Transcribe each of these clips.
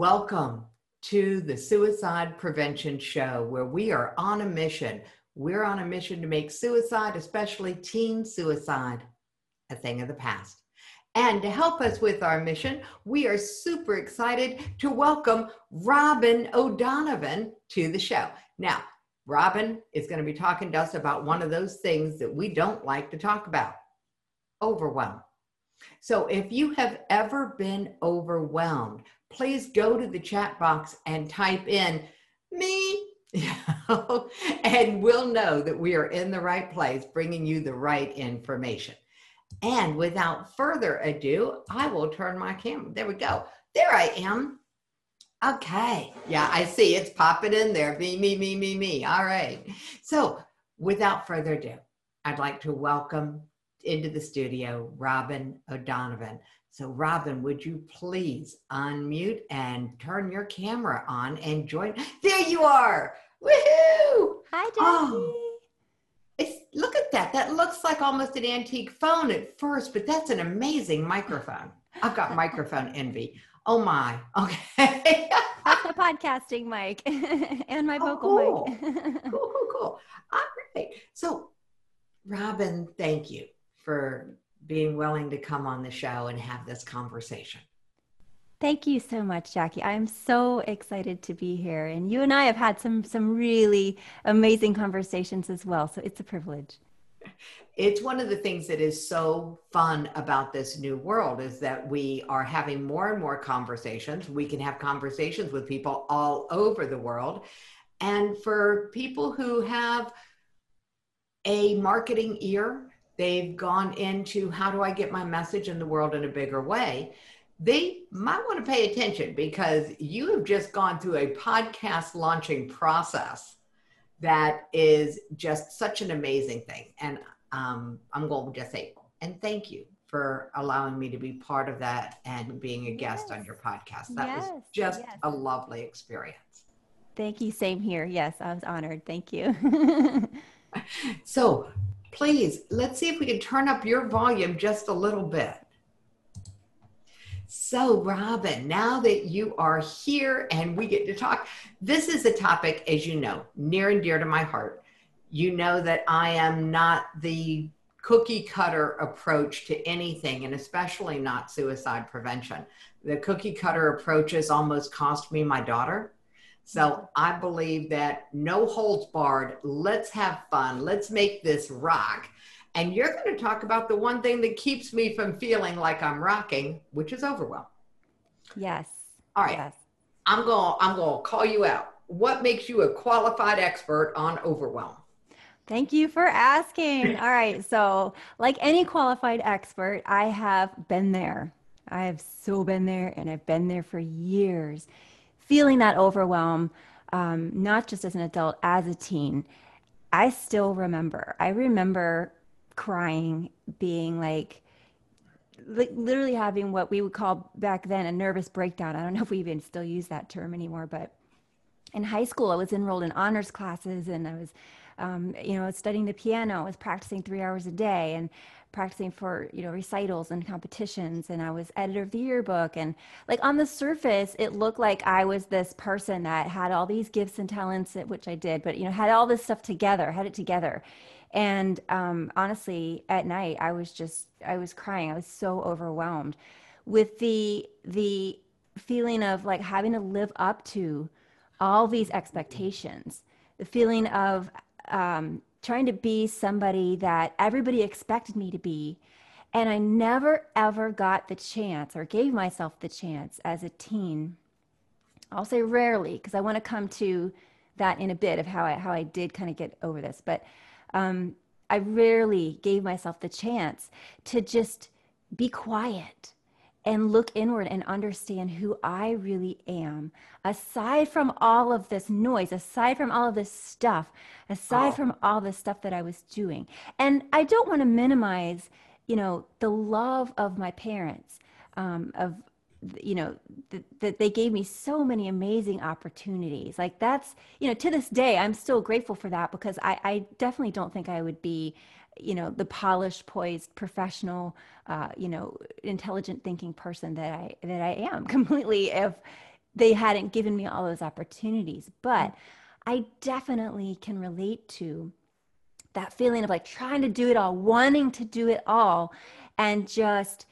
Welcome to the Suicide Prevention Show, where we are on a mission. We're on a mission to make suicide, especially teen suicide, a thing of the past. And to help us with our mission, we are super excited to welcome Robin O'Donovan to the show. Now, Robin is going to be talking to us about one of those things that we don't like to talk about overwhelm. So, if you have ever been overwhelmed, please go to the chat box and type in me. and we'll know that we are in the right place, bringing you the right information. And without further ado, I will turn my camera. There we go. There I am. Okay. Yeah, I see it's popping in there. Me, me, me, me, me. All right. So, without further ado, I'd like to welcome into the studio Robin O'Donovan. So, Robin, would you please unmute and turn your camera on and join? There you are. Woohoo! Hi, ah. Jackie. Oh, it's, look at that. That looks like almost an antique phone at first, but that's an amazing microphone. I've got microphone envy. Oh my. Okay. That's the podcasting mic and my oh, vocal oh, cool. mic. cool, cool, cool. All right. So, Robin, thank you for being willing to come on the show and have this conversation. Thank you so much, Jackie. I'm so excited to be here. And you and I have had some some really amazing conversations as well. So it's a privilege it's one of the things that is so fun about this new world is that we are having more and more conversations. We can have conversations with people all over the world. And for people who have a marketing ear, they've gone into how do I get my message in the world in a bigger way? They might want to pay attention because you have just gone through a podcast launching process that is just such an amazing thing. And um, I'm going to just say, and thank you for allowing me to be part of that and being a guest yes. on your podcast. That yes. was just yes. a lovely experience. Thank you. Same here. Yes, I was honored. Thank you. so please, let's see if we can turn up your volume just a little bit. So, Robin, now that you are here and we get to talk, this is a topic, as you know, near and dear to my heart. You know that I am not the cookie cutter approach to anything, and especially not suicide prevention. The cookie cutter approaches almost cost me my daughter. So I believe that no holds barred, let's have fun, let's make this rock. And you're going to talk about the one thing that keeps me from feeling like I'm rocking, which is overwhelm. Yes. All right. Yes. I'm going I'm going to call you out. What makes you a qualified expert on overwhelm? Thank you for asking. All right. So, like any qualified expert, I have been there. I have so been there and I've been there for years, feeling that overwhelm, um, not just as an adult, as a teen. I still remember. I remember crying, being like, literally having what we would call back then a nervous breakdown. I don't know if we even still use that term anymore, but in high school, I was enrolled in honors classes and I was, um, you know, studying the piano. I was practicing three hours a day and practicing for, you know, recitals and competitions. And I was editor of the yearbook. And like on the surface, it looked like I was this person that had all these gifts and talents, which I did, but, you know, had all this stuff together, had it together. And um, honestly, at night, I was just, I was crying. I was so overwhelmed with the, the feeling of like having to live up to all these expectations, the feeling of um, trying to be somebody that everybody expected me to be. And I never ever got the chance or gave myself the chance as a teen. I'll say rarely because I want to come to that in a bit of how I, how I did kind of get over this. But um, I rarely gave myself the chance to just be quiet and look inward and understand who I really am. Aside from all of this noise, aside from all of this stuff, aside oh. from all the stuff that I was doing. And I don't want to minimize, you know, the love of my parents, um, of you know that th- they gave me so many amazing opportunities like that's you know to this day i'm still grateful for that because i, I definitely don't think i would be you know the polished poised professional uh, you know intelligent thinking person that i that i am completely if they hadn't given me all those opportunities. But I definitely can relate to that feeling of like trying to do it all, wanting to do it all, and just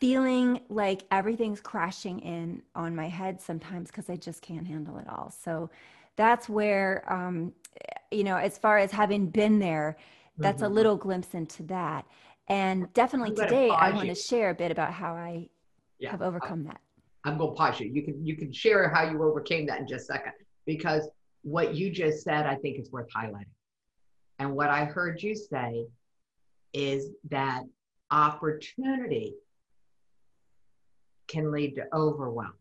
feeling like everything's crashing in on my head sometimes because I just can't handle it all. So that's where, um, you know, as far as having been there, that's mm-hmm. a little glimpse into that. And definitely today, I want to share a bit about how I yeah, have overcome I, that. I'm going to pause you. You can you can share how you overcame that in just a second because what you just said, I think, is worth highlighting. And what I heard you say is that opportunity can lead to overwhelm.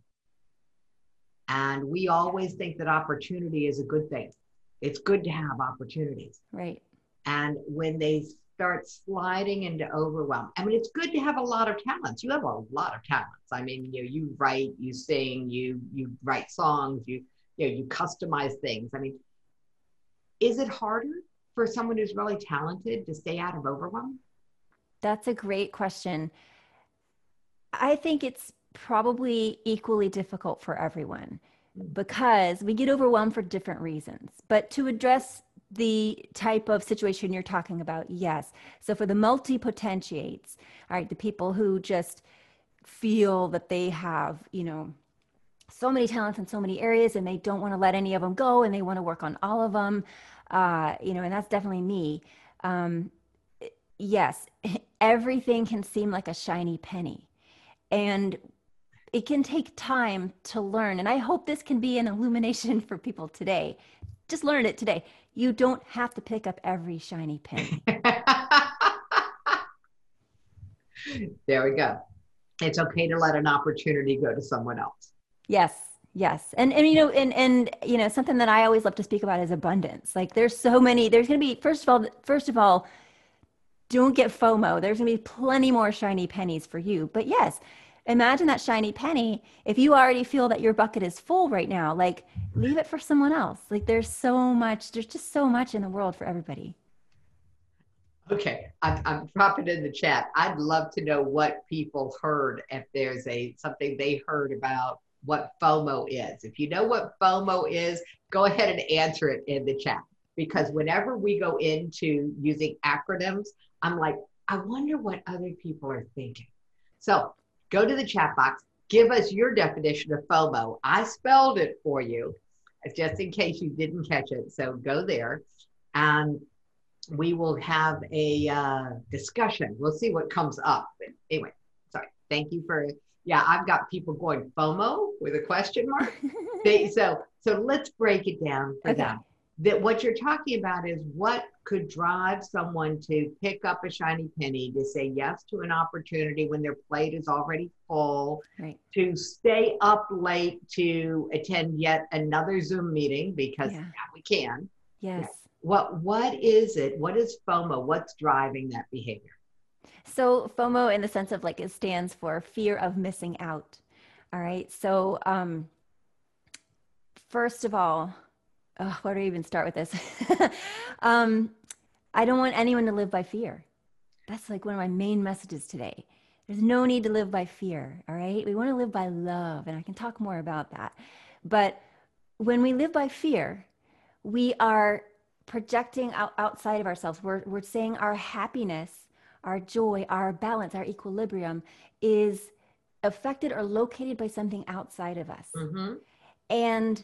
And we always think that opportunity is a good thing. It's good to have opportunities. Right. And when they start sliding into overwhelm, I mean, it's good to have a lot of talents. You have a lot of talents. I mean, you know, you write, you sing, you you write songs, you you know, you customize things. I mean, is it harder for someone who's really talented to stay out of overwhelm? That's a great question. I think it's probably equally difficult for everyone mm. because we get overwhelmed for different reasons. But to address the type of situation you're talking about, yes. So for the multi potentiates, all right, the people who just feel that they have, you know, so many talents in so many areas and they don't want to let any of them go and they want to work on all of them, uh, you know, and that's definitely me. Um, yes, everything can seem like a shiny penny. And it can take time to learn. And I hope this can be an illumination for people today. Just learn it today. You don't have to pick up every shiny penny. there we go. It's okay to let an opportunity go to someone else. Yes. Yes. And and you know and and you know something that I always love to speak about is abundance. Like there's so many there's going to be first of all first of all don't get FOMO. There's going to be plenty more shiny pennies for you. But yes, imagine that shiny penny if you already feel that your bucket is full right now like leave it for someone else. Like there's so much there's just so much in the world for everybody. Okay i'm, I'm dropping in the chat. I'd love to know what people heard if there's a something they heard about what fomo is. If you know what fomo is go ahead and answer it in the chat. Because whenever we go into using acronyms i'm like i wonder what other people are thinking. So go to the chat box, give us your definition of FOMO. I spelled it for you just in case you didn't catch it. So go there and we will have a uh, discussion. We'll see what comes up. But anyway, sorry. Thank you for, yeah, I've got people going FOMO with a question mark. they, so, so let's break it down for okay. them that what you're talking about is what could drive someone to pick up a shiny penny to say yes to an opportunity when their plate is already full right. to stay up late to attend yet another zoom meeting because yeah. we can. Yes. What what is it? What is fomo? What's driving that behavior? So fomo in the sense of like it stands for fear of missing out. All right. So um first of all oh, where do I even start with this? um, I don't want anyone to live by fear. That's like one of my main messages today. There's no need to live by fear, all right? We want to live by love, and I can talk more about that. But when we live by fear, we are projecting out, outside of ourselves. We're, we're saying our happiness, our joy, our balance, our equilibrium is affected or located by something outside of us. Mm-hmm. And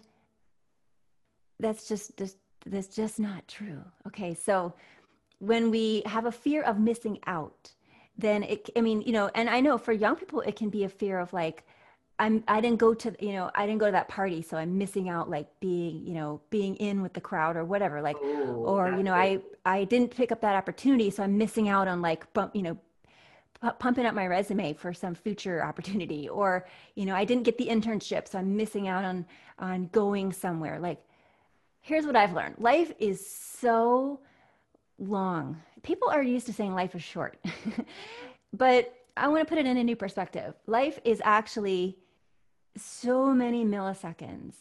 that's just that's, that's just not true. Okay so when we have a fear of missing out then it i mean you know and i know for young people it can be a fear of like i'm i didn't go to you know i didn't go to that party so i'm missing out like being you know being in with the crowd or whatever like oh, or you know i i didn't pick up that opportunity so i'm missing out on like bump you know pumping up my resume for some future opportunity or you know i didn't get the internship so i'm missing out on on going somewhere. Like here's what I've learned life is so long. People are used to saying life is short, but I want to put it in a new perspective. Life is actually so many milliseconds.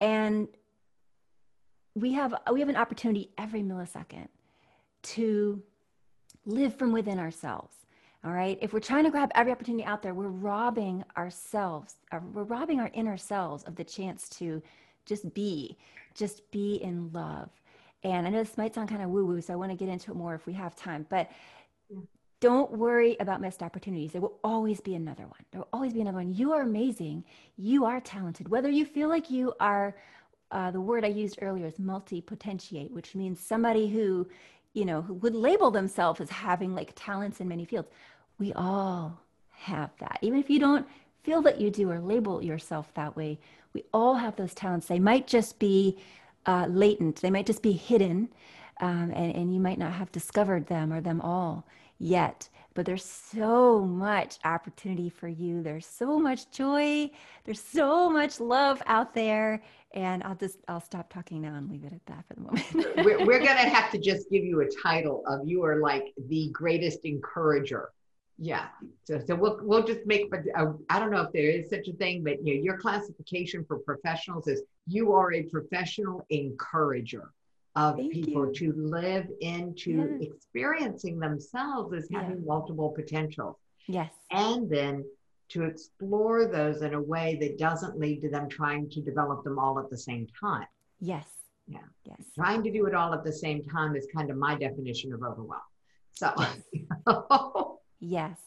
And we have we have an opportunity every millisecond to live from within ourselves All right. If we're trying to grab every opportunity out there, we're robbing ourselves, uh, we're robbing our inner selves of the chance to just be, just be in love. And I know this might sound kind of woo woo, so I want to get into it more if we have time. But don't worry about missed opportunities. There will always be another one. There will always be another one. You are amazing. You are talented. Whether you feel like you are, uh, the word I used earlier is multi potentiate, which means somebody who, you know, who would label themselves as having like talents in many fields. We all have that. Even if you don't feel that you do or label yourself that way, we all have those talents. They might just be uh, latent, they might just be hidden, um, and, and you might not have discovered them or them all yet. But there's so much opportunity for you. There's so much joy. There's so much love out there. And I'll just I'll stop talking now and leave it at that for the moment. we're, we're gonna have to just give you a title of you are like the greatest encourager yeah. So, so we'll, we'll just make, uh, I don't know if there is such a thing, but you know, your classification for professionals is you are a professional encourager of Thank people you. to live into yes. experiencing themselves as having yeah. multiple potentials. Yes. And then to explore those in a way that doesn't lead to them trying to develop them all at the same time. Yes. Yeah. Yes. Trying to do it all at the same time is kind of my definition of overwhelm. So, yes. Yes.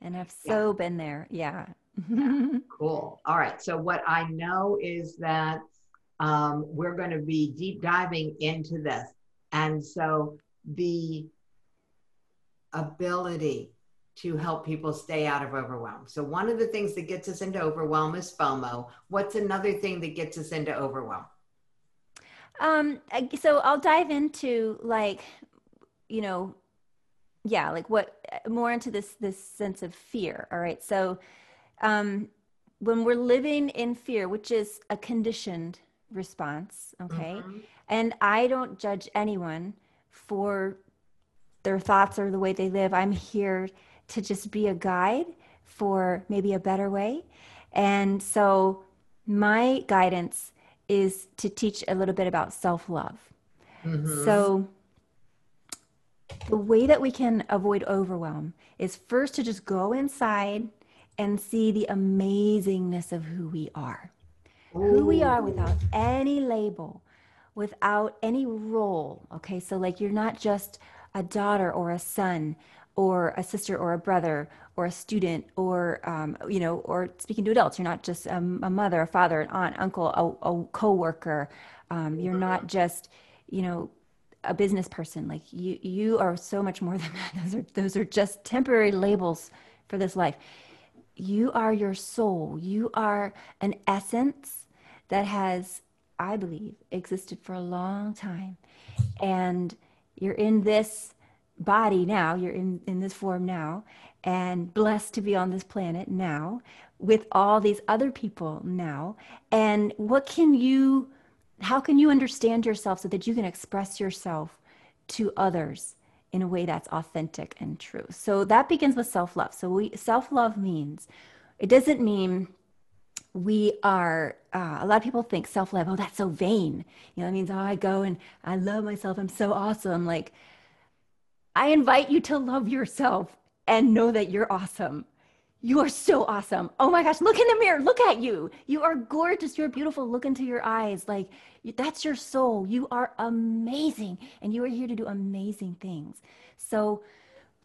And I've so yeah. been there. Yeah. cool. All right. So, what I know is that um, we're going to be deep diving into this. And so, the ability to help people stay out of overwhelm. So, one of the things that gets us into overwhelm is FOMO. What's another thing that gets us into overwhelm? Um, so I'll dive into like, you know, yeah like what more into this this sense of fear all right? So um when we're living in fear which is a conditioned response okay? Mm-hmm. and i don't judge anyone for their thoughts or the way they live. I'm here to just be a guide for maybe a better way. And so my guidance is to teach a little bit about self-love. Mm-hmm. so the way that we can avoid overwhelm is first to just go inside and see the amazingness of who we are. Ooh. Who we are without any label, without any role. Okay, so like you're not just a daughter or a son or a sister or a brother or a student or um, you know or speaking to adults you're not just um, a mother a father an aunt uncle a, a co-worker um, you're not just you know a business person like you you are so much more than that. Those are those are just temporary labels for this life. You are your soul. You are an essence that has i believe existed for a long time. And you're in this body now you're in in this form now and blessed to be on this planet now with all these other people now. And what can you how can you understand yourself so that you can express yourself to others in a way that's authentic and true? So that begins with self-love. So we self-love means it doesn't mean we are uh, a lot of people think self-love oh that's so vain. You know it means oh i go and i love myself. I'm so awesome. Like i invite you to love yourself and know that you're awesome you are so awesome. Oh my gosh, look in the mirror. Look at you. You are gorgeous. You're beautiful. Look into your eyes. Like that's your soul. You are amazing. And you are here to do amazing things. So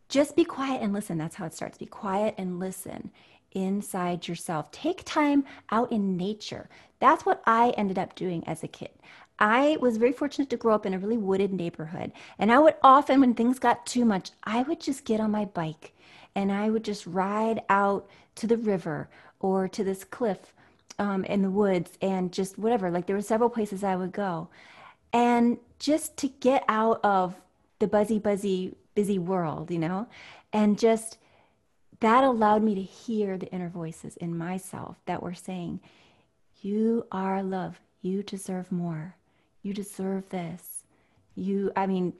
just be quiet and listen. That's how it starts. Be quiet and listen inside yourself. Take time out in nature. That's what I ended up doing as a kid. I was very fortunate to grow up in a really wooded neighborhood. And I would often, when things got too much, I would just get on my bike and I would just ride out to the river or to this cliff um, in the woods and just whatever. Like there were several places I would go. And just to get out of the buzzy, buzzy, busy world, you know, and just that allowed me to hear the inner voices in myself that were saying, You are love. You deserve more. You deserve this. You, I mean,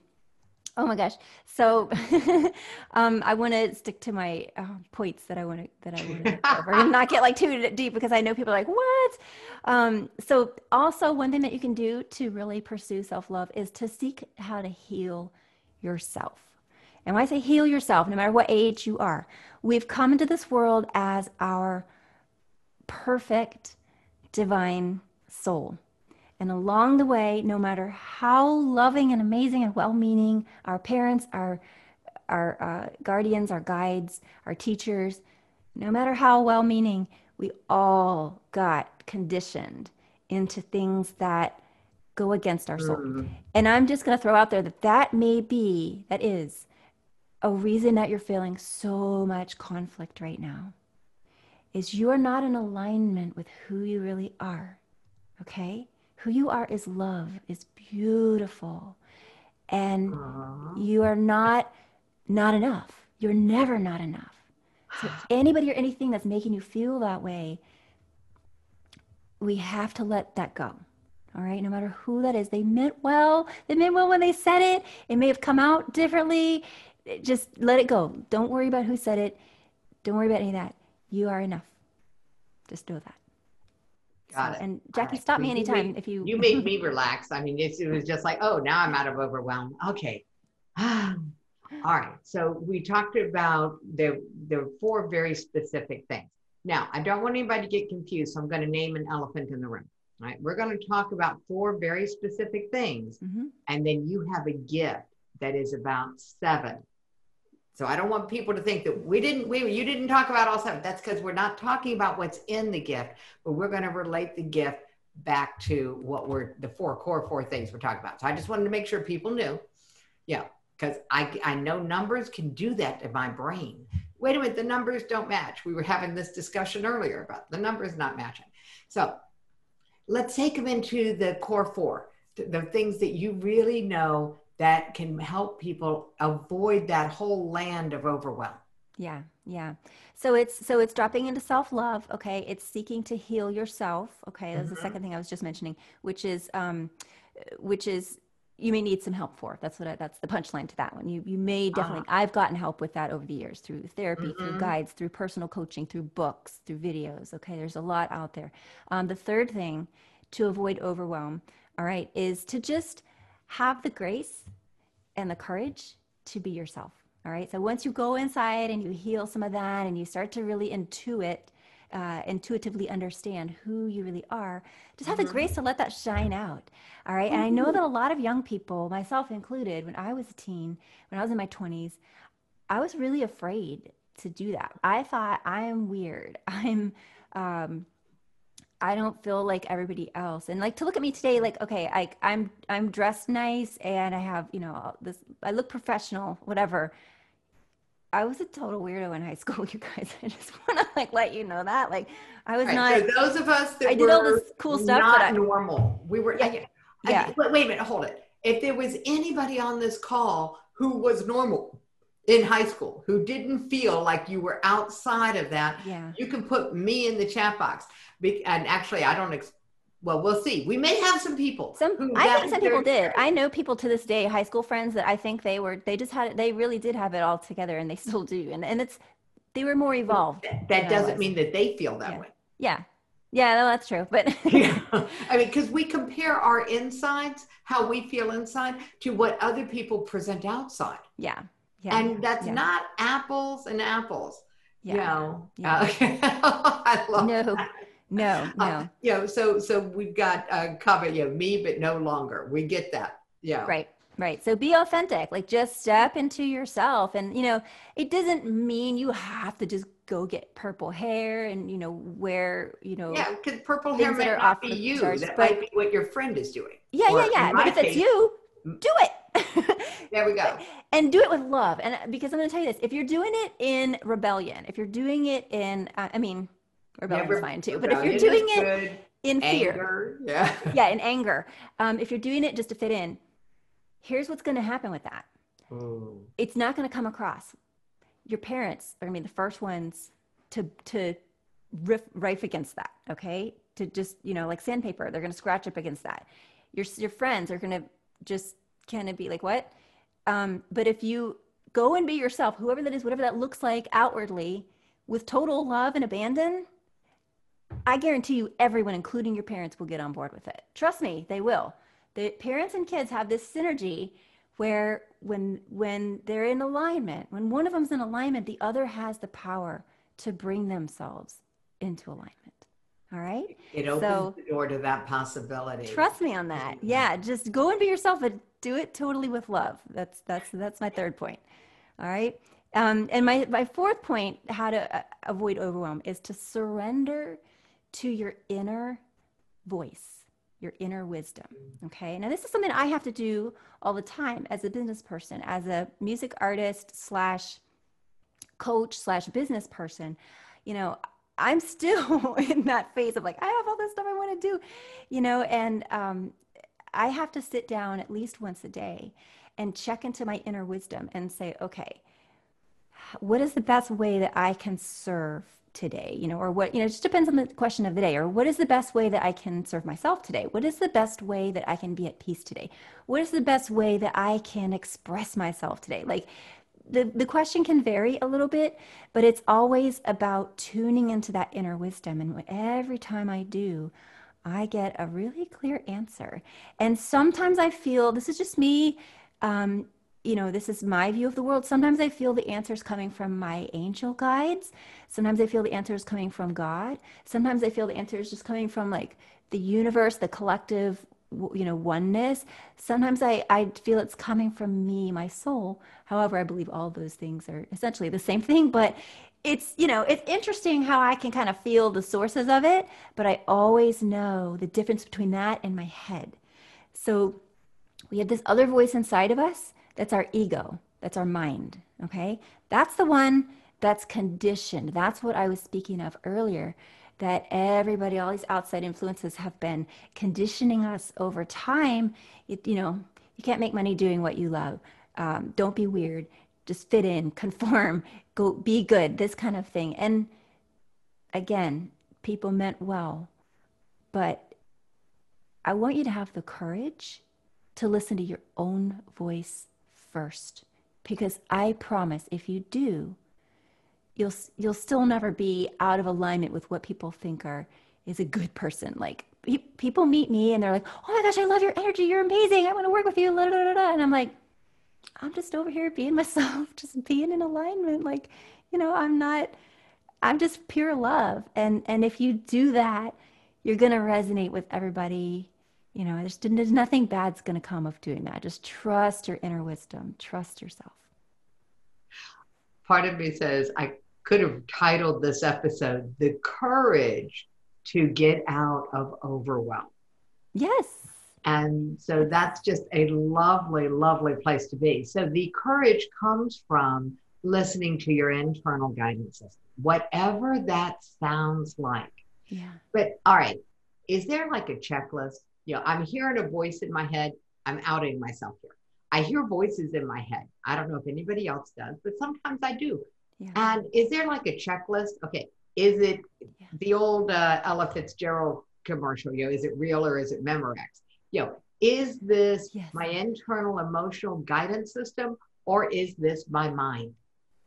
Oh my gosh! So, um, I want to stick to my uh, points that I want to that I want to cover and not get like too deep because I know people are like what. Um, so, also one thing that you can do to really pursue self love is to seek how to heal yourself. And when I say heal yourself, no matter what age you are, we've come into this world as our perfect divine soul. And along the way, no matter how loving and amazing and well meaning our parents, our, our uh, guardians, our guides, our teachers, no matter how well meaning, we all got conditioned into things that go against our soul. Mm. And I'm just going to throw out there that that may be, that is a reason that you're feeling so much conflict right now is you are not in alignment with who you really are. Okay? Who you are is love, is beautiful. And Aww. you are not not enough. You're never not enough. So anybody or anything that's making you feel that way, we have to let that go. All right, no matter who that is, they meant well. They meant well when they said it. It may have come out differently. Just let it go. Don't worry about who said it. Don't worry about any of that. You are enough. Just know that. Got so, it. And Jackie, right. stop me anytime if you. You made me relax. I mean, it, it was just like, oh, now I'm out of overwhelm. Okay. All right. So we talked about the the four very specific things. Now, I don't want anybody to get confused, so I'm going to name an elephant in the room. All right. We're going to talk about four very specific things, mm-hmm. and then you have a gift that is about seven. So I don't want people to think that we didn't we you didn't talk about all seven. That's because we're not talking about what's in the gift, but we're going to relate the gift back to what we're the four core four things we're talking about. So I just wanted to make sure people knew. Yeah because I, I know numbers can do that in my brain. Wait a minute, the numbers don't match. We were having this discussion earlier about the numbers not matching. So let's take them into the core four, the things that you really know that can help people avoid that whole land of overwhelm. Yeah, yeah. So it's so it's dropping into self-love, okay? It's seeking to heal yourself, okay? That's mm-hmm. the second thing I was just mentioning, which is um which is you may need some help for. That's what I, that's the punchline to that one. You you may definitely. Uh-huh. I've gotten help with that over the years through therapy, mm-hmm. through guides, through personal coaching, through books, through videos. Okay, there's a lot out there. Um, the third thing to avoid overwhelm, all right, is to just have the grace and the courage to be yourself. All right. So once you go inside and you heal some of that, and you start to really intuit uh, intuitively understand who you really are, just have mm-hmm. the grace to let that shine out. All right? And I know that a lot of young people, myself included, when I was a teen, when I was in my 20s, I was really afraid to do that. I thought I'm weird. I'm um I don't feel like everybody else. And like to look at me today, like, okay, I, I'm, I'm dressed nice and I have, you know, this, I look professional, whatever. I was a total weirdo in high school, you guys. I just want to like let you know that. Like I was right, not. So those of us that I did all this cool stuff, not I, normal. We were. Yeah. I, yeah. I, wait a minute. Hold it. If there was anybody on this call who was normal in high school, who didn't feel like you were outside of that, yeah. you can put me in the chat box. And actually, I don't well, we'll see. We may have some people. Some I think some people did. I know people to this day, high school friends that I think they were they just had they really did have it all together and they still do. And and it's they were more evolved. That, that doesn't mean that they feel that yeah. way. Yeah. Yeah, no, that's true. But yeah. I mean, because we compare our insides, how we feel inside, to what other people present outside. Yeah. Yeah. And that's yeah. not apples and apples. Yeah. You know? Yeah. Uh, I love no. That. No, no. Uh, you know, so so we've got uh, cover, you know, me, but no longer. We get that. Yeah. Right. Right. So be authentic. Like just step into yourself. And, you know, it doesn't mean you have to just go get purple hair and, you know, wear, you know. Yeah, because purple hair might not be you. Charts, that but, might be what your friend is doing. Yeah, or yeah, yeah. But if case, it's you, do it. there we go. and do it with love. And because I'm going to tell you this if you're doing it in rebellion, if you're doing it in, uh, I mean, rebellion is fine too. But if you're doing it in fear, yeah, yeah, in anger, um, if you're doing it just to fit in, here's what's going to happen with that. Ooh. It's not going to come across. Your parents are going to be the first ones to to riff, rife against that. Okay, to just you know like sandpaper, they're going to scratch up against that. Your your friends are going to just kind of be like what. Um, but if you go and be yourself, whoever that is, whatever that looks like outwardly, with total love and abandon, I guarantee you, everyone, including your parents, will get on board with it. Trust me, they will. The parents and kids have this synergy where when when they're in alignment, when one of them's in alignment, the other has the power to bring themselves into alignment. All right. It opens so, the door to that possibility. Trust me on that. Yeah. Just go and be yourself, but do it totally with love. That's that's that's my third point. All right. Um, and my my fourth point, how to uh, avoid overwhelm, is to surrender to your inner voice, your inner wisdom. Okay. Now this is something I have to do all the time as a business person, as a music artist slash coach slash business person. You know, I'm still in that phase of like, I have all this stuff I want to do, you know, and um, I have to sit down at least once a day and check into my inner wisdom and say, okay, what is the best way that I can serve today? You know, or what, you know, it just depends on the question of the day. Or what is the best way that I can serve myself today? What is the best way that I can be at peace today? What is the best way that I can express myself today? Like, the, the question can vary a little bit, but it's always about tuning into that inner wisdom. And every time I do, I get a really clear answer. And sometimes I feel this is just me. Um, you know, this is my view of the world. Sometimes I feel the answers coming from my angel guides. Sometimes I feel the answers coming from God. Sometimes I feel the answers just coming from like the universe, the collective you know oneness. Sometimes i i feel it's coming from me my soul. However i believe all those things are essentially the same thing but it's you know it's interesting how i can kind of feel the sources of it but i always know the difference between that and my head. So we have this other voice inside of us that's our ego that's our mind okay? That's the one that's conditioned. That's what i was speaking of earlier that everybody, all these outside influences have been conditioning us over time. It, you know, you can't make money doing what you love. Um, don't be weird. Just fit in, conform, go be good, this kind of thing. And again, people meant well, but I want you to have the courage to listen to your own voice first. Because I promise if you do, you'll you'll still never be out of alignment with what people think are is a good person. Like people meet me and they're like, "Oh my gosh, I love your energy. You're amazing. I want to work with you." And I'm like, "I'm just over here being myself, just being in alignment. Like, you know, I'm not. I'm just pure love. And and if you do that, you're gonna resonate with everybody. You know, there's, there's nothing bad's gonna come of doing that. Just trust your inner wisdom. Trust yourself. Part of me says I could have titled this episode The Courage to Get Out of Overwhelm. Yes. And so that's just a lovely, lovely place to be. So the courage comes from listening to your internal guidance system, whatever that sounds like. Yeah. But all right, is there like a checklist? You know, I'm hearing a voice in my head. I'm outing myself here. I hear voices in my head. I don't know if anybody else does, but sometimes I do. Yeah. And is there like a checklist? Okay, is it yeah. the old uh, Ella Fitzgerald commercial? You know, is it real or is it Memorex? You know, is this yes. my internal emotional guidance system or is this my mind?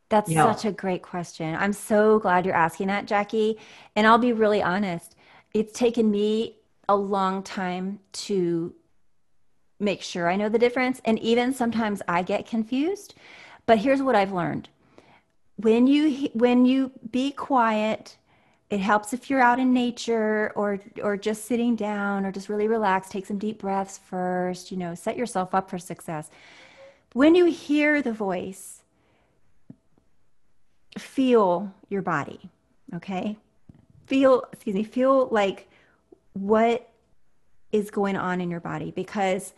That's you such know? a great question. I'm so glad you're asking that, Jackie. And I'll be really honest, it's taken me a long time to make sure I know the difference. And even sometimes I get confused. But here's what I've learned when you when you be quiet it helps if you're out in nature or or just sitting down or just really relax take some deep breaths first you know set yourself up for success. When you hear the voice feel your body okay? Feel excuse me feel like what is going on in your body because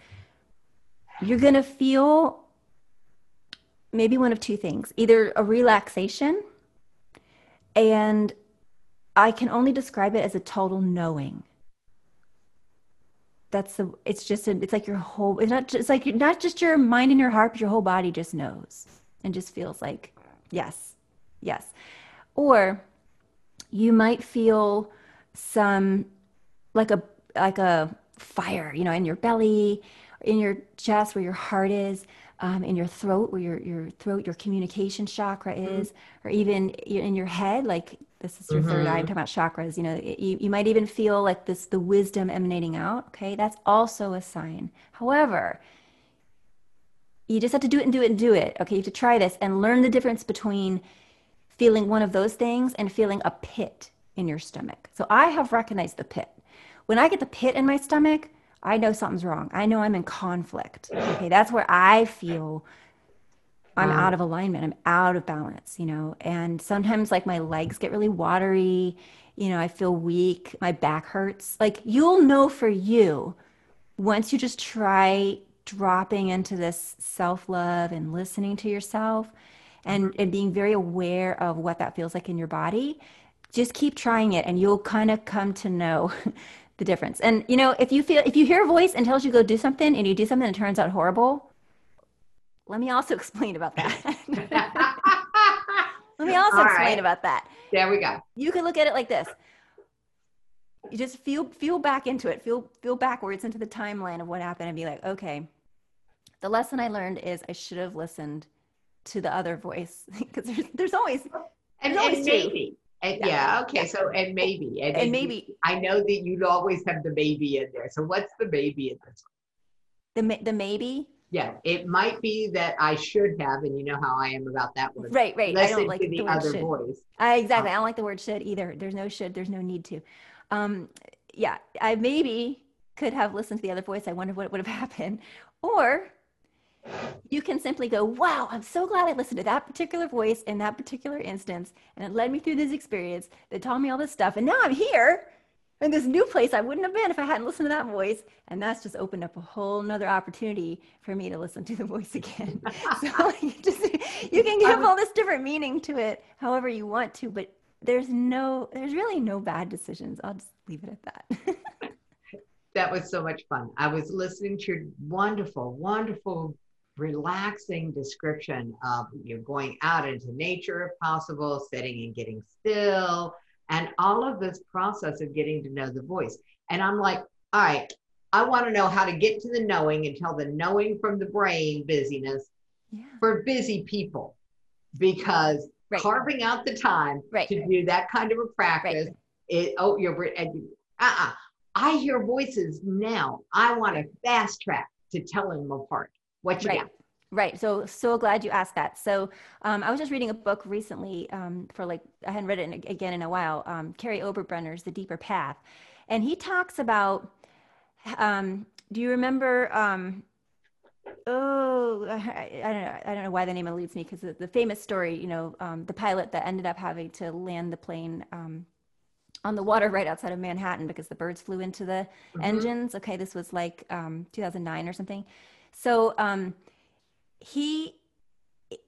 you're going to feel maybe one of two things either a relaxation, and I can only describe it as a total knowing. That's the, it's just, a, it's like your whole, it's not just, it's like not just your mind and your heart, but your whole body just knows and just feels like, yes, yes. Or you might feel some, like a, like a fire, you know, in your belly, in your chest where your heart is um, in your throat, where your, your throat, your communication chakra mm-hmm. is, mm-hmm. or even in your head, like this is your mm-hmm. third eye. I'm mm-hmm. talking about chakras. You know, you, you might even feel like this, the wisdom emanating out. Okay. That's also a sign. However, you just have to do it and do it and do it. Okay, you have to try this and learn the difference between feeling one of those things and feeling a pit in your stomach. So I have recognized the pit. When I get the pit in my stomach, I know something's wrong. I know I'm in conflict. Okay, that's where I feel I'm wow. out of alignment. I'm out of balance, you know. And sometimes like my legs get really watery, you know, I feel weak, my back hurts. Like you'll know for you once you just try dropping into this self-love and listening to yourself and, mm-hmm. and being very aware of what that feels like in your body just keep trying it and you'll kind of come to know the difference. And you know if you feel if you hear a voice and tells you go do something and you do something and it turns out horrible let me also explain about that. Let me also All explain right. about that. There we go. You can look at it like this. You just feel feel back into it. Feel feel backwards into the timeline of what happened and be like okay the lesson i learned is i should have listened to the other voice because there's, there's always and, there's always and maybe and, yeah. yeah. okay so and maybe and, and maybe i know that you'd always have the maybe in there so what's the maybe in this one? the, the maybe yeah it might be that i should have and you know how i am about that one right right Listen i don't like the, the other should. voice I, exactly um, i don't like the word should either there's no should there's no need to um yeah i maybe could have listened to the other voice i wonder what would have happened or you can simply go, wow, I'm so glad I listened to that particular voice in that particular instance. And it led me through this experience that taught me all this stuff. And now I'm here in this new place I wouldn't have been if I hadn't listened to that voice. And that's just opened up a whole nother opportunity for me to listen to the voice again. so you just you can give all this different meaning to it however you want to, but there's no there's really no bad decisions. I'll just leave it at that. that was so much fun. I was listening to your wonderful, wonderful relaxing description of you know, going out into nature if possible, sitting and getting still, and all of this process of getting to know the voice. And I'm like, all right, I want to know how to get to the knowing and tell the knowing from the brain busyness yeah. for busy people because right. carving out the time right. to do that kind of a practice right. it oh you're and uh-uh. I hear voices now. I want to fast track to telling them apart. What you right. got? Right. So, so glad you asked that. So, um, I was just reading a book recently um, for like, I hadn't read it in, again in a while, um, Kary Oberbrunner's The Deeper Path. And he talks about, um, do you remember, um, oh, I, I, don't know, I don't know why the name eludes me because the, the, famous story, you know, um, the pilot that ended up having to land the plane on the water right outside of Manhattan because the birds flew into the mm-hmm. engines. Okay. This was like 2009 or something so um, he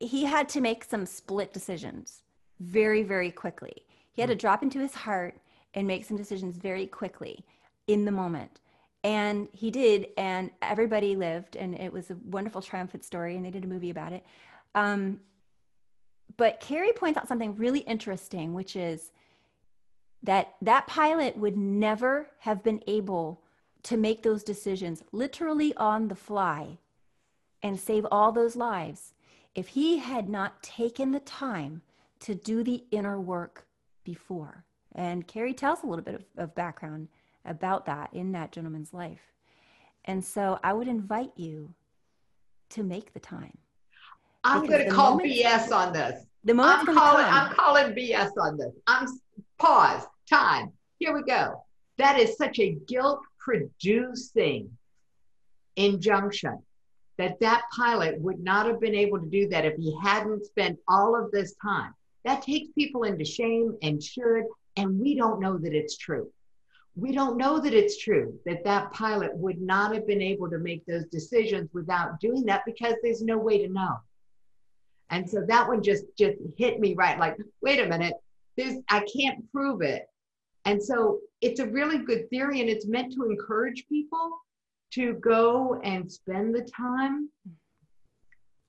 he had to make some split decisions very very quickly. He had to drop into his heart and make some decisions very quickly in the moment. And he did, and everybody lived, and it was a wonderful triumphant story, and they did a movie about it. Um, but Kary points out something really interesting, which is that that pilot would never have been able to make those decisions literally on the fly and save all those lives if he had not taken the time to do the inner work before. And Kary tells a little bit of, of background about that in that gentleman's life. And so I would invite you to make the time. I'm going to call BS on this. The moment I'm calling, I'm calling BS on this. I'm pause, time. Here we go. That is such a guilt producing injunction that that pilot would not have been able to do that if he hadn't spent all of this time. That takes people into shame and should, and we don't know that it's true. We don't know that it's true that that pilot would not have been able to make those decisions without doing that because there's no way to know. And so that one just just hit me right like wait a minute this I can't prove it. And so it's a really good theory and it's meant to encourage people to go and spend the time.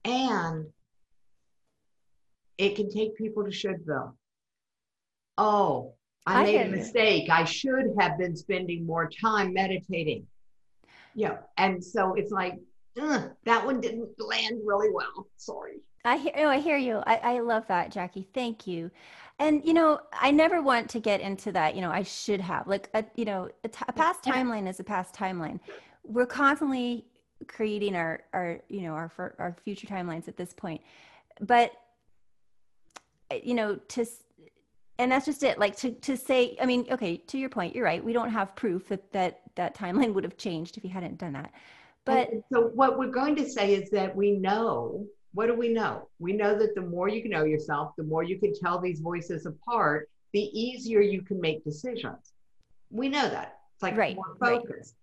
And it can take people to shouldville. Oh i, I made a mistake. I should have been spending more time meditating. Yeah and so it's like that one didn't land really well. Sorry i hear oh i hear you. I, I love that jackie. Thank you. And you know i never want to get into that you know i should have. Like a, you know a, t- a past timeline is a past timeline. We're constantly creating our our you know our our future timelines at this point. But eh, you know to and that's just it. Like to to say i mean okay to your point you're right. We don't have proof that that that timeline would have changed if you hadn't done that. But and so what we're going to say is that we know what do we know we know that the more you know yourself the more you can tell these voices apart the easier you can make decisions we know that it's like right, more focus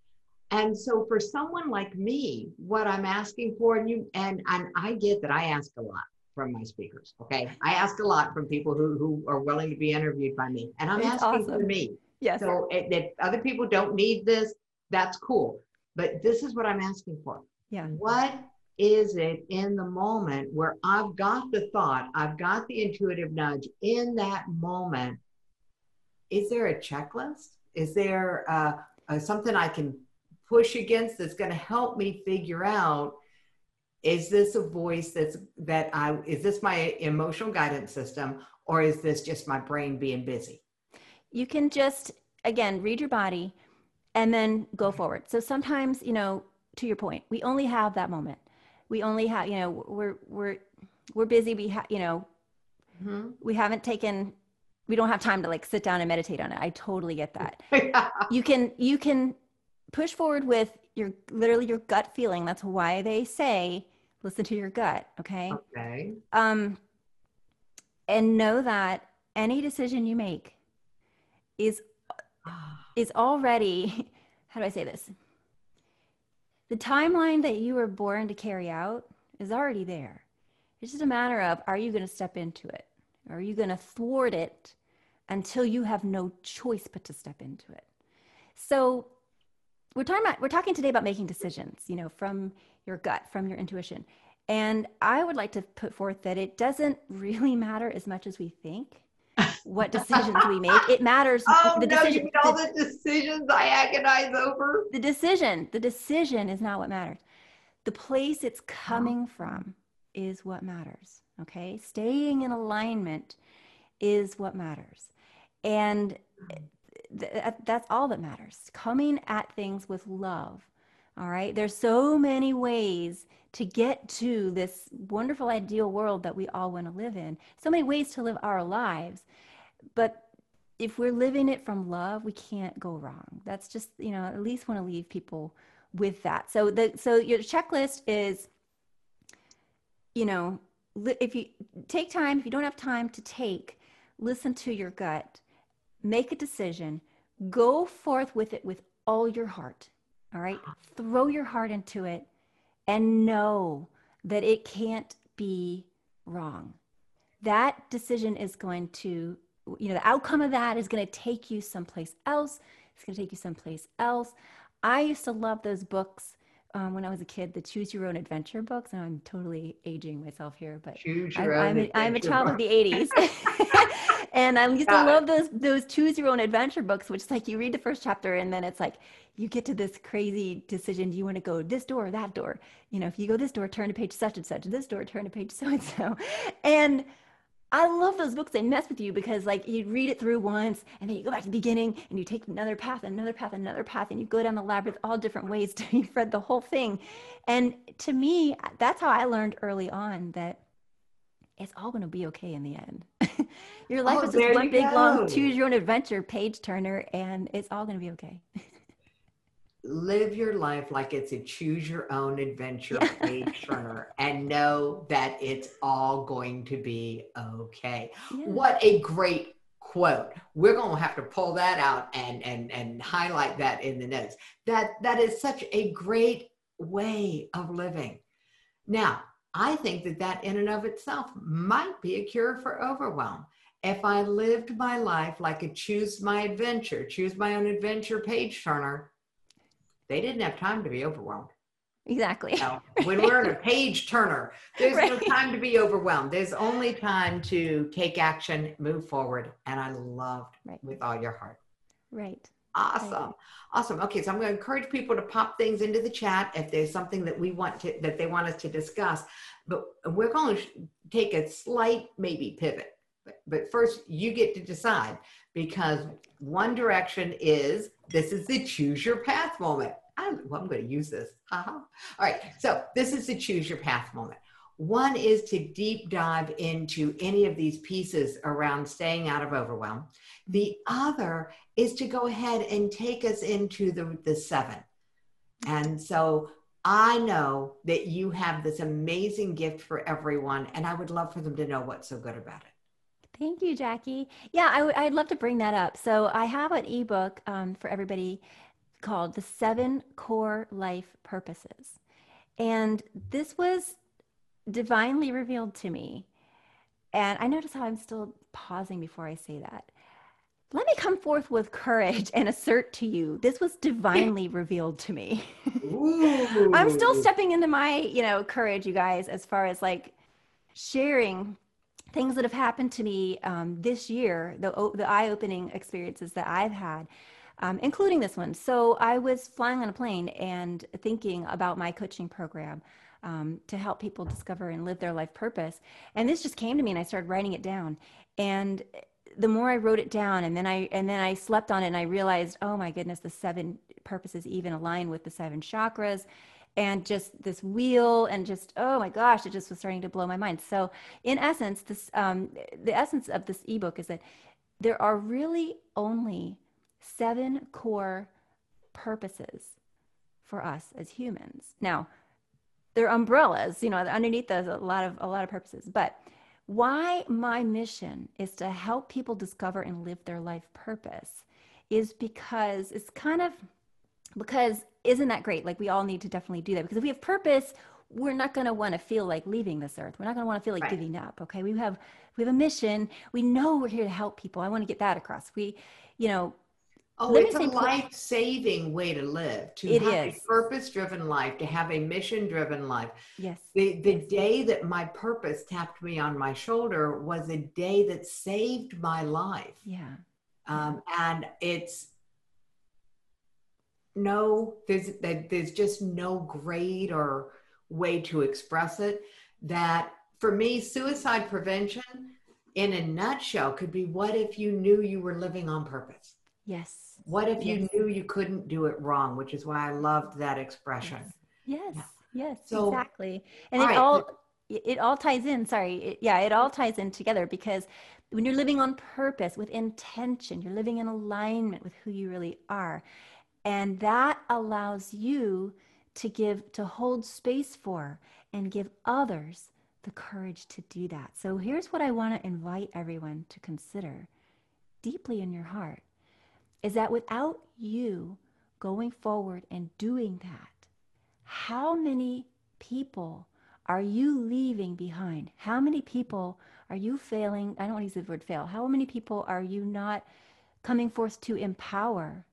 right. and so for someone like me what i'm asking for and you and and i get that i ask a lot from my speakers. Okay. I ask a lot from people who, who are willing to be interviewed by me, and I'm it's asking awesome. for me. Yes. So if other people don't need this, that's cool. But this is what I'm asking for. Yeah. What is it in the moment where I've got the thought, I've got the intuitive nudge in that moment? Is there a checklist? Is there uh, uh, something I can push against that's going to help me figure out is this a voice that's that i is this my emotional guidance system or is this just my brain being busy you can just again read your body and then go forward so sometimes you know to your point we only have that moment we only have you know we're we're we're busy. We have you know mm-hmm. we haven't taken we don't have time to like sit down and meditate on it. I totally get that. Yeah. you can you can push forward with your literally your gut feeling. That's why they say listen to your gut okay? Okay. Um and know that any decision you make is is already how do i say this the timeline that you were born to carry out is already there. It's just a matter of are you going to step into it? Are you going to thwart it until you have no choice but to step into it? So we're talking about we're talking today about making decisions you know from your gut from your intuition. And i would like to put forth that it doesn't really matter as much as we think what decisions we make it matters oh the no, decision you all the, the decisions i agonize over the decision the decision is not what matters the place it's coming from is what matters okay staying in alignment is what matters and th- that's all that matters. Coming at things with love. All right. There's so many ways to get to this wonderful ideal world that we all want to live in. So many ways to live our lives. But if we're living it from love, we can't go wrong. That's just, you know, at least want to leave people with that. So the so your checklist is you know, if you take time, if you don't have time to take, listen to your gut make a decision, go forth with it with all your heart. All right. Throw your heart into it and know that it can't be wrong. That decision is going to, you know, the outcome of that is going to take you someplace else. It's going to take you someplace else. I used to love those books um, when I was a kid, the Choose Your Own Adventure books. And I'm totally aging myself here, but I, am a, I'm a child book. of the 80s. and I used Got to love those those choose your own adventure books, which is like you read the first chapter and then it's like you get to this crazy decision. Do you want to go this door or that door? You know, if you go this door, turn to page such and such. This door, turn to page so and so. And I love those books. They mess with you because like you read it through once and then you go back to the beginning and you take another path, another path, another path, and you go down the labyrinth all different ways to you've read the whole thing. And to me, that's how I learned early on that it's all going to be okay in the end. your life oh, is just one big go. long choose your own adventure page turner and it's all going to be okay. Live your life like it's a choose your own adventure page turner and know that it's all going to be okay. Yeah. What a great quote. We're going to have to pull that out and and and highlight that in the notes. That that is such a great way of living. Now, I think that that in and of itself might be a cure for overwhelm. If I lived my life like a choose my adventure, choose my own adventure page turner, they didn't have time to be overwhelmed. Exactly. when we're in a page turner, there's right. no time to be overwhelmed. There's only time to take action, move forward. And I loved right. with all your heart. Right. Awesome. Awesome. Okay, so I'm going to encourage people to pop things into the chat if there's something that we want to that they want us to discuss. But we're going to take a slight maybe pivot But, but first, you get to decide because one direction is this is the choose your path moment. I'm, well, I'm going to use this. Uh-huh. All right. So this is the choose your path moment. One is to deep dive into any of these pieces around staying out of overwhelm. The other is to go ahead and take us into the, the seven. And so I know that you have this amazing gift for everyone, and I would love for them to know what's so good about it. Thank you, Jackie. Yeah, I w- I'd love to bring that up. So I have an ebook um, for everybody called The Seven Core Life Purposes. And this was divinely revealed to me. And I notice how I'm still pausing before I say that. Let me come forth with courage and assert to you this was divinely revealed to me. I'm still stepping into my, you know, courage, you guys, as far as like sharing things that have happened to me um, this year, the, the eye opening experiences that I've had um, including this one. So I was flying on a plane and thinking about my coaching program um, to help people discover and live their life purpose. And this just came to me, and I started writing it down. And the more I wrote it down, and then I and then I slept on it, and I realized, oh my goodness, the seven purposes even align with the seven chakras and just this wheel and just oh my gosh it just was starting to blow my mind so in essence this um, the essence of this ebook is that there are really only seven core purposes for us as humans. Now, they're umbrellas, you know, underneath there's a lot of a lot of purposes. But why my mission is to help people discover and live their life purpose is because it's kind of because isn't that great? Like we all need to definitely do that because if we have purpose, we're not going to want to feel like leaving this earth. We're not going to want to feel like right. giving up. Okay, we have we have a mission. We know we're here to help people. I want to get that across. We, you know, Oh, it's a life saving way to live, to it have is. a purpose driven life, to have a mission driven life. Yes. The, the day that my purpose tapped me on my shoulder was a day that saved my life. Yeah. Um, and it's no, there's, there's just no grade or way to express it. That for me, suicide prevention in a nutshell could be what if you knew you were living on purpose? Yes. What if you knew you couldn't do it wrong? Which is why I loved that expression. Yes. Yes. yes so, exactly. And it right. all it all ties in. Sorry. It, yeah, it all ties in together because when you're living on purpose with intention, you're living in alignment with who you really are. And that allows you to give, to hold space for and give others the courage to do that. So here's what I want to invite everyone to consider deeply in your heart is that without you going forward and doing that, how many people are you leaving behind? How many people are you failing? I don't want to use the word fail. How many people are you not coming forth to empower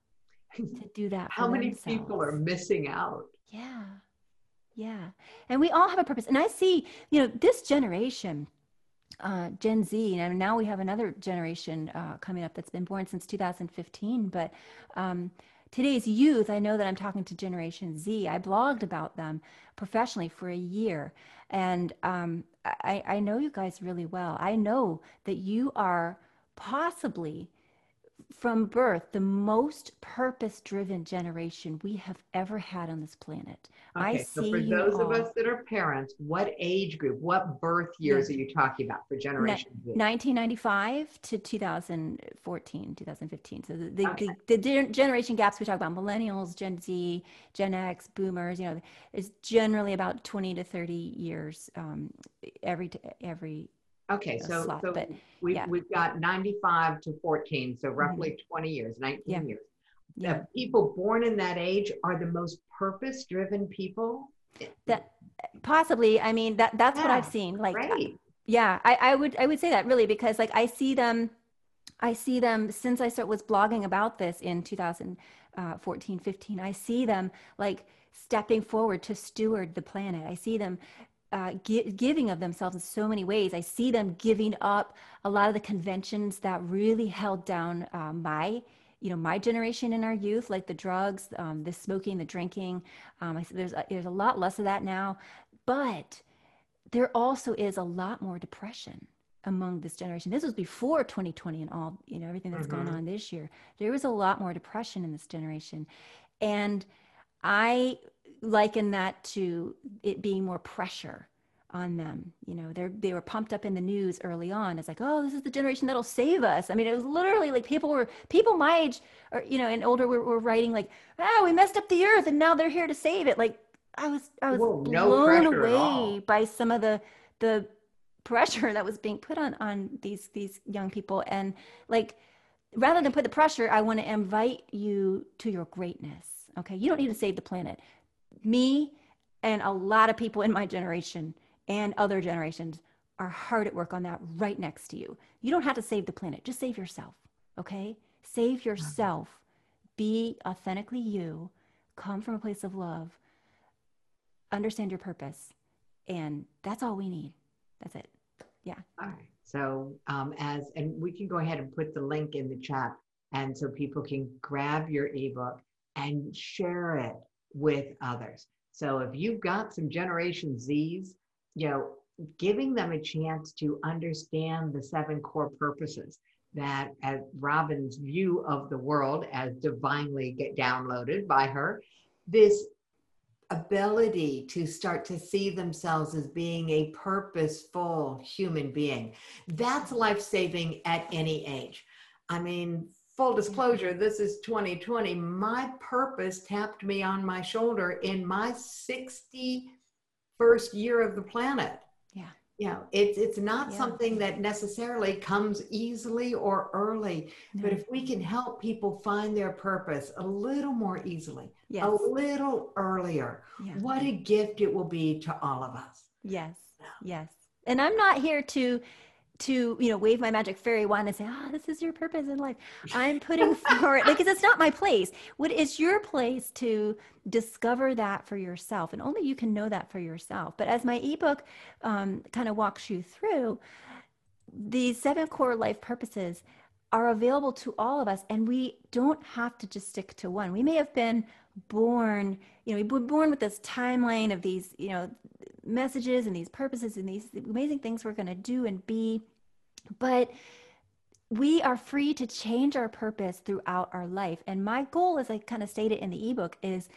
to do that? How many themselves? people are missing out? Yeah. Yeah. And we all have a purpose. And I see, you know, this generation, uh, Gen Z, and now we have another generation uh, coming up that's been born since 2015. But um, today's youth, I know that I'm talking to Generation Z. I blogged about them professionally for a year, and um, I, I know you guys really well. I know that you are possibly from birth the most purpose driven generation we have ever had on this planet. Okay, I so see for those all. of us that are parents, what age group, what birth years yeah. are you talking about for generation Z? 1995 to 2014, 2015. So the, the, okay. the, the, generation gaps we talk about, millennials, Gen Z, Gen X, boomers, you know, is generally about 20 to 30 years um, every, every Okay, so, slot, so we, yeah. we've got 95 to 14, so roughly mm-hmm. 20 years, 19 yeah. years. Yeah. People born in that age are the most purpose driven people. That possibly, I mean, that that's what I've seen. Like, right. yeah, I, I would, I would say that really because like I see them, I see them since I start was blogging about this in 2014, 15, I see them like stepping forward to steward the planet. I see them uh, gi- giving of themselves in so many ways. I see them giving up a lot of the conventions that really held down uh, my, you know, my generation in our youth, like the drugs, um, the smoking, the drinking. Um, I, there's a, there's a lot less of that now, but there also is a lot more depression. among this generation. This was before 2020 and all, you know, everything that's mm-hmm. gone on this year. There was a lot more depression in this generation. And I liken that to it being more pressure on them. You know, they they were pumped up in the news early on. It's like, oh, this is the generation that'll save us. I mean, it was literally like people were people my age or you know and older were, were writing like, oh, we messed up the earth and now they're here to save it. Like I was I was Whoa, blown no away by some of the the pressure that was being put on on these these young people and like rather than put the pressure, I want to invite you to your greatness. Okay, you don't need to save the planet. Me and a lot of people in my generation and other generations are hard at work on that right next to you. You don't have to save the planet, just save yourself, okay? Save yourself. Be authentically you, come from a place of love, understand your purpose, and that's all we need. That's it. Yeah. All right. So, um, as, and we can go ahead and put the link in the chat, and so people can grab your ebook and share it with others. So, if you've got some Generation Zs you know, giving them a chance to understand the seven core purposes that as Robin's view of the world as divinely get downloaded by her, this ability to start to see themselves as being a purposeful human being. That's life saving at any age. I mean, full mm-hmm. disclosure, this is 2020. My purpose tapped me on my shoulder in my 60 first year of the planet. Yeah. You know, it's it's not yeah. something that necessarily comes easily or early, no. but if we can help people find their purpose a little more easily, yes. a little earlier, yeah. what a gift it will be to all of us. Yes. Yes. And I'm not here to to you know wave my magic fairy wand and say ah oh, this is your purpose in life. I'm putting forward because it's not my place. What is your place to discover that for yourself and only you can know that for yourself. But as my ebook um, kind of walks you through the seven core life purposes are available to all of us and we don't have to just stick to one. We may have been born you know we were born with this timeline of these you know messages and these purposes and these amazing things we're going to do and be. But we are free to change our purpose throughout our life. And my goal, as I kind of stated in the ebook, is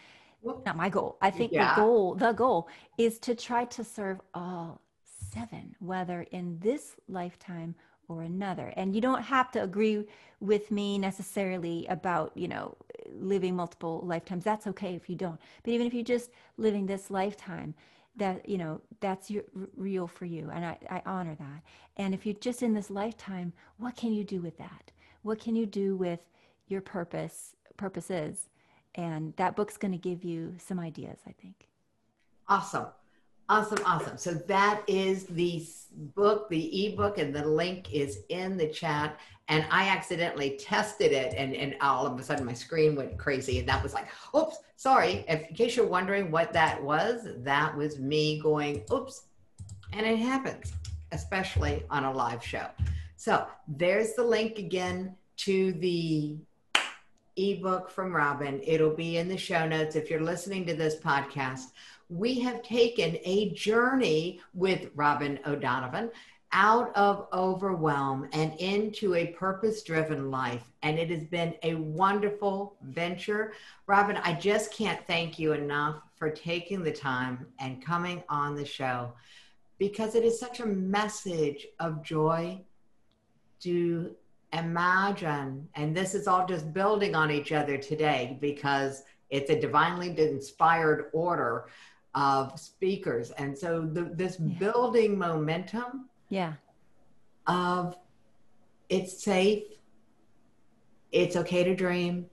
not my goal. I think yeah. the goal, the goal is to try to serve all seven, whether in this lifetime or another. And you don't have to agree with me necessarily about, you know, living multiple lifetimes. That's okay if you don't. But even if you're just living this lifetime, that you know that's your, real for you and I, I honor that. And if you're just in this lifetime what can you do with that? What can you do with your purpose purposes? And that book's going to give you some ideas i think. Awesome. Awesome awesome. So that is the book the ebook and the link is in the chat and I accidentally tested it, and, and all of a sudden my screen went crazy, and that was like, oops, sorry. If, in case you're wondering what that was, that was me going, oops, and it happens, especially on a live show. So there's the link again to the ebook from Robin. It'll be in the show notes if you're listening to this podcast. We have taken a journey with Robin O'Donovan out of overwhelm and into a purpose driven life. And it has been a wonderful venture. Robin, I just can't thank you enough for taking the time and coming on the show because it is such a message of joy to imagine. And this is all just building on each other today because it's a divinely inspired order of speakers. And so the, this yeah. building momentum yeah. Of it's safe, it's okay to dream,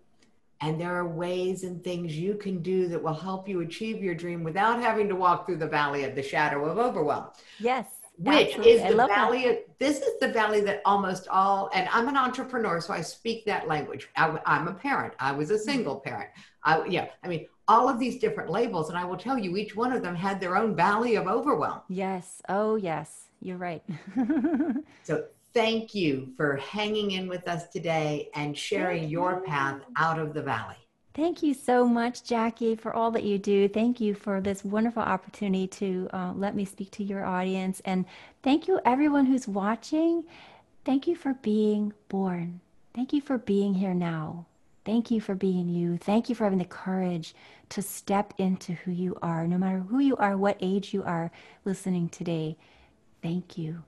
and there are ways and things you can do that will help you achieve your dream without having to walk through the valley of the shadow of overwhelm. Yes. Which absolutely. is the valley of, this is the valley that almost all and I'm an entrepreneur so I speak that language. I, am a parent. I was a single parent. I yeah, I mean all of these different labels and I will tell you each one of them had their own valley of overwhelm. Yes. Oh yes you're right. so thank you for hanging in with us today and sharing your path out of the valley. Thank you so much, Jackie, for all that you do. Thank you for this wonderful opportunity to uh, let me speak to your audience. And thank you, everyone who's watching. Thank you for being born. Thank you for being here now. Thank you for being you. Thank you for having the courage to step into who you are, no matter who you are, what age you are listening today. Thank you.